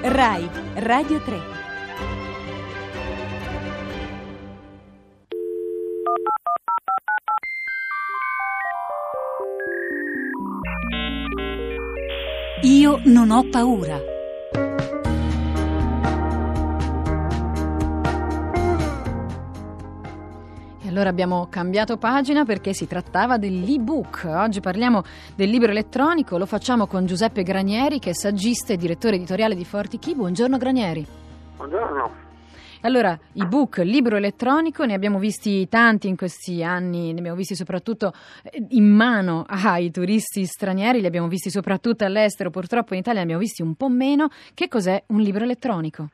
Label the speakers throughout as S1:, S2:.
S1: RAI Radio 3 Io non ho paura.
S2: E allora abbiamo cambiato pagina perché si trattava dell'ebook. Oggi parliamo del libro elettronico, lo facciamo con Giuseppe Granieri che è saggista e direttore editoriale di Forti Buongiorno Granieri.
S3: Buongiorno.
S2: Allora, ebook, libro elettronico, ne abbiamo visti tanti in questi anni, ne abbiamo visti soprattutto eh, in mano ai turisti stranieri, li abbiamo visti soprattutto all'estero, purtroppo in Italia ne abbiamo visti un po' meno. Che cos'è un libro elettronico?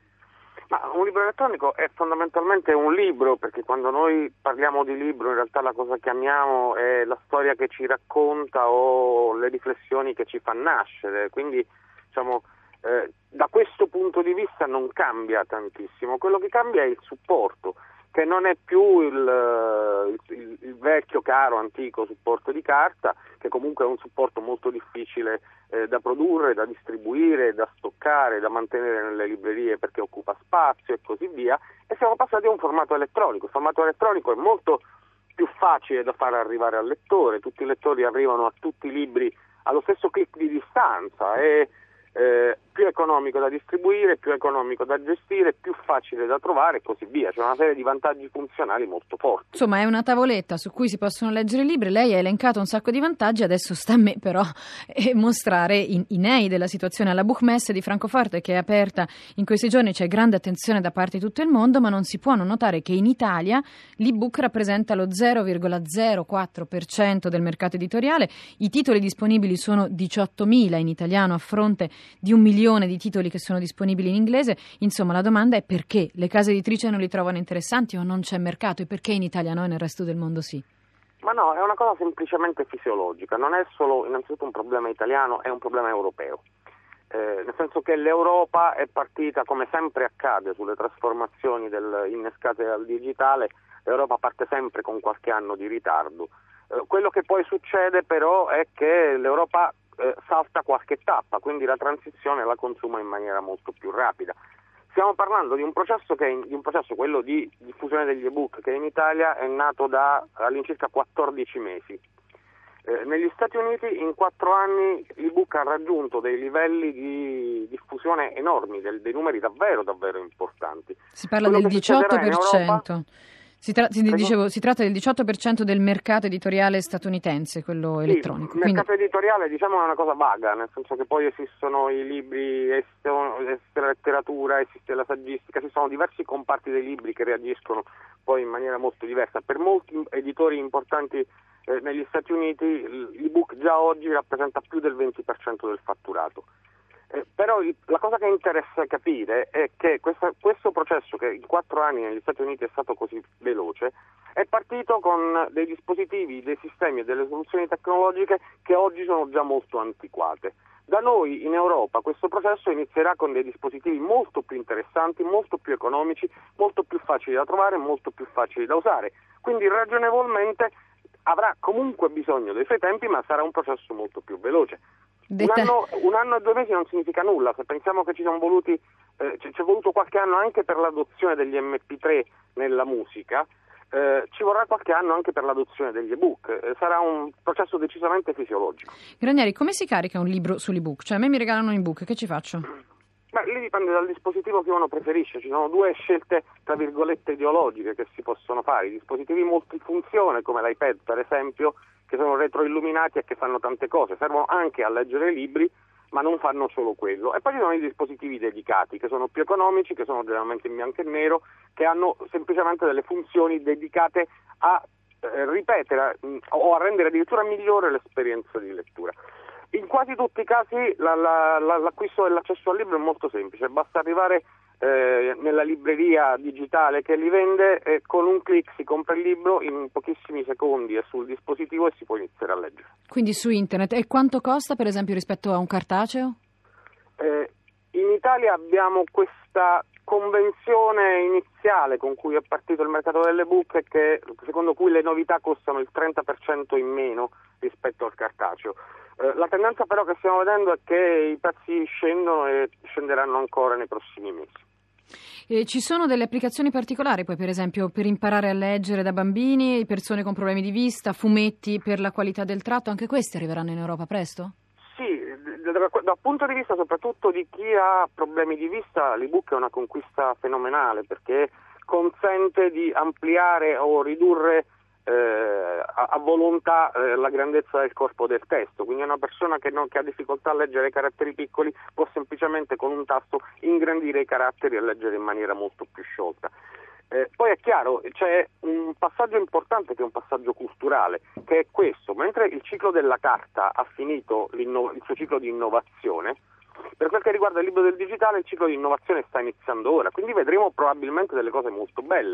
S3: Ma un libro elettronico è fondamentalmente un libro, perché quando noi parliamo di libro in realtà la cosa che amiamo è la storia che ci racconta o le riflessioni che ci fa nascere, quindi diciamo eh, da questo punto di vista non cambia tantissimo, quello che cambia è il supporto, che non è più il, eh, il, il vecchio caro antico supporto di carta, che comunque è un supporto molto difficile eh, da produrre, da distribuire, da stoccare, da mantenere nelle librerie perché occupa spazio e così via, e siamo passati a un formato elettronico. Il formato elettronico è molto più facile da far arrivare al lettore, tutti i lettori arrivano a tutti i libri allo stesso clic di distanza e eh, più economico da distribuire, più economico da gestire, più facile da trovare e così via. C'è una serie di vantaggi funzionali molto forti.
S2: Insomma, è una tavoletta su cui si possono leggere libri. Lei ha elencato un sacco di vantaggi, adesso sta a me però eh, mostrare i, i nei della situazione alla Buchmesse di Francoforte che è aperta in questi giorni. C'è grande attenzione da parte di tutto il mondo, ma non si può non notare che in Italia l'ebook rappresenta lo 0,04% del mercato editoriale. I titoli disponibili sono 18.000 in italiano a fronte di un milione di titoli che sono disponibili in inglese. Insomma, la domanda è perché le case editrici non li trovano interessanti o non c'è mercato e perché in Italia no e nel resto del mondo sì?
S3: Ma no, è una cosa semplicemente fisiologica, non è solo innanzitutto un problema italiano, è un problema europeo. Eh, nel senso che l'Europa è partita, come sempre accade sulle trasformazioni del, innescate dal digitale, l'Europa parte sempre con qualche anno di ritardo. Eh, quello che poi succede però è che l'Europa eh, salta qualche tappa, quindi la transizione la consuma in maniera molto più rapida. Stiamo parlando di un processo, che, di un processo quello di diffusione degli ebook, che in Italia è nato da all'incirca 14 mesi. Eh, negli Stati Uniti in quattro anni l'ebook ha raggiunto dei livelli di diffusione enormi, del, dei numeri davvero davvero importanti.
S2: Si parla Quello del 18%. Si, tra- si, dicevo, si, tratta del 18% del mercato editoriale statunitense, quello
S3: sì,
S2: elettronico.
S3: Il mercato Quindi... editoriale diciamo è una cosa vaga, nel senso che poi esistono i libri, esiste, esiste la letteratura, esiste la saggistica, ci sono diversi comparti dei libri che reagiscono poi in maniera molto diversa. Per molti editori importanti eh, negli Stati Uniti l'ebook già oggi rappresenta più del 20% del fatturato. Eh, però la cosa che interessa capire è che questa, questo processo che in quattro anni negli Stati Uniti è stato così veloce è partito con dei dispositivi, dei sistemi e delle soluzioni tecnologiche che oggi sono già molto antiquate. Da noi in Europa questo processo inizierà con dei dispositivi molto più interessanti, molto più economici, molto più facili da trovare, molto più facili da usare. Quindi ragionevolmente avrà comunque bisogno dei suoi tempi, ma sarà un processo molto più veloce. Un anno, un anno, e due mesi non significa nulla, se pensiamo che ci sono voluti, eh, ci è voluto qualche anno anche per l'adozione degli MP3 nella musica, eh, ci vorrà qualche anno anche per l'adozione degli ebook, eh, sarà un processo decisamente fisiologico.
S2: Granieri, come si carica un libro sull'ebook? Cioè a me mi regalano un ebook, che ci faccio?
S3: Beh, lì dipende dal dispositivo che uno preferisce, ci sono due scelte tra virgolette ideologiche che si possono fare, i dispositivi multifunzione come l'iPad per esempio che sono retroilluminati e che fanno tante cose, servono anche a leggere libri, ma non fanno solo quello. E poi ci sono i dispositivi dedicati, che sono più economici, che sono generalmente in bianco e nero, che hanno semplicemente delle funzioni dedicate a eh, ripetere mh, o a rendere addirittura migliore l'esperienza di lettura. In quasi tutti i casi la, la, la, l'acquisto e l'accesso al libro è molto semplice, basta arrivare eh, nella libreria digitale che li vende e con un clic si compra il libro in pochissimi secondi è sul dispositivo e si può iniziare a leggere.
S2: Quindi su internet. E quanto costa per esempio rispetto a un cartaceo?
S3: Eh, in Italia abbiamo questa convenzione iniziale con cui è partito il mercato dell'ebook è che secondo cui le novità costano il 30% in meno rispetto al cartaceo. Eh, la tendenza però che stiamo vedendo è che i prezzi scendono e scenderanno ancora nei prossimi mesi.
S2: E ci sono delle applicazioni particolari, poi per esempio per imparare a leggere da bambini, persone con problemi di vista, fumetti per la qualità del tratto, anche questi arriveranno in Europa presto?
S3: Sì, dal punto di vista soprattutto di chi ha problemi di vista, l'ebook è una conquista fenomenale perché consente di ampliare o ridurre eh, a, a, volontà eh, la grandezza del corpo del testo, quindi una persona che, non, che, ha difficoltà a leggere caratteri piccoli può semplicemente con un tasto ingrandire i caratteri e leggere in maniera molto più sciolta. Eh, poi è chiaro, c'è un passaggio importante che è un passaggio culturale, che è questo, mentre il ciclo della carta ha finito il suo ciclo di innovazione, per quel che riguarda il libro del digitale il ciclo di innovazione sta iniziando ora, quindi vedremo probabilmente delle cose molto belle.